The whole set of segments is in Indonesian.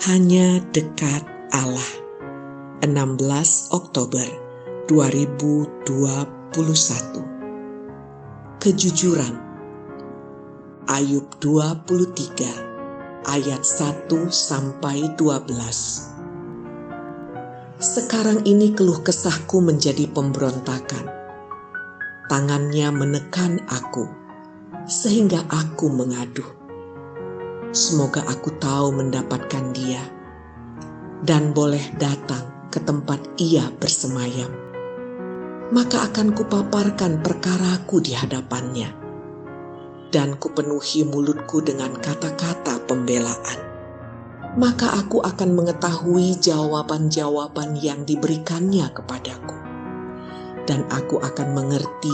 hanya dekat Allah. 16 Oktober 2021. Kejujuran. Ayub 23 ayat 1 sampai 12. Sekarang ini keluh kesahku menjadi pemberontakan. Tangannya menekan aku sehingga aku mengadu Semoga aku tahu mendapatkan dia dan boleh datang ke tempat ia bersemayam. Maka akan kupaparkan perkaraku di hadapannya dan kupenuhi mulutku dengan kata-kata pembelaan. Maka aku akan mengetahui jawaban-jawaban yang diberikannya kepadaku. Dan aku akan mengerti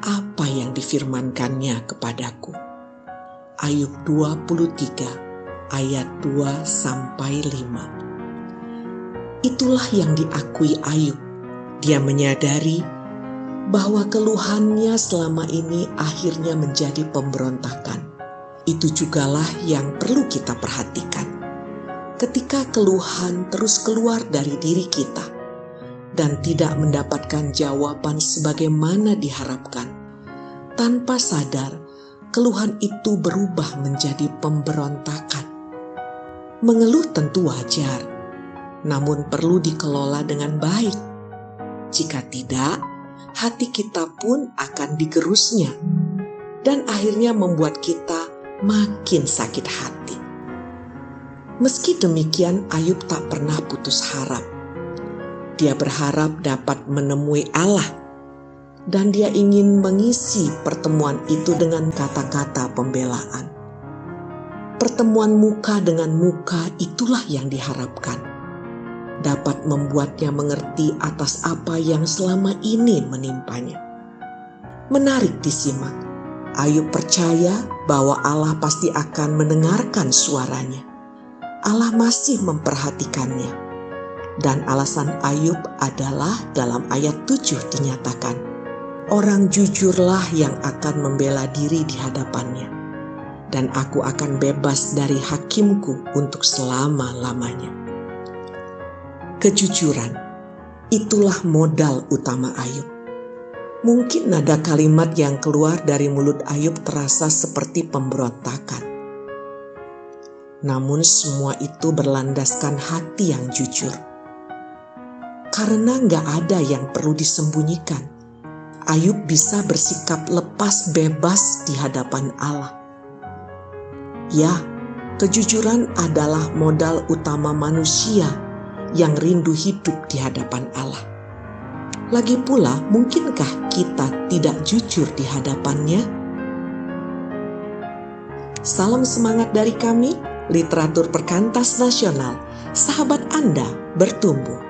apa yang difirmankannya kepadaku Ayub 23 ayat 2 sampai 5. Itulah yang diakui Ayub. Dia menyadari bahwa keluhannya selama ini akhirnya menjadi pemberontakan. Itu jugalah yang perlu kita perhatikan. Ketika keluhan terus keluar dari diri kita dan tidak mendapatkan jawaban sebagaimana diharapkan, tanpa sadar keluhan itu berubah menjadi pemberontakan. Mengeluh tentu wajar, namun perlu dikelola dengan baik. Jika tidak, hati kita pun akan digerusnya, dan akhirnya membuat kita makin sakit hati. Meski demikian, Ayub tak pernah putus harap. Dia berharap dapat menemui Allah dan dia ingin mengisi pertemuan itu dengan kata-kata pembelaan. Pertemuan muka dengan muka itulah yang diharapkan. Dapat membuatnya mengerti atas apa yang selama ini menimpanya. Menarik disimak. Ayub percaya bahwa Allah pasti akan mendengarkan suaranya. Allah masih memperhatikannya. Dan alasan Ayub adalah dalam ayat 7 dinyatakan, orang jujurlah yang akan membela diri di hadapannya, dan aku akan bebas dari hakimku untuk selama-lamanya. Kejujuran itulah modal utama Ayub. Mungkin nada kalimat yang keluar dari mulut Ayub terasa seperti pemberontakan. Namun semua itu berlandaskan hati yang jujur. Karena nggak ada yang perlu disembunyikan Ayub bisa bersikap lepas bebas di hadapan Allah. Ya, kejujuran adalah modal utama manusia yang rindu hidup di hadapan Allah. Lagi pula, mungkinkah kita tidak jujur di hadapannya? Salam semangat dari kami, literatur perkantas nasional, sahabat Anda bertumbuh.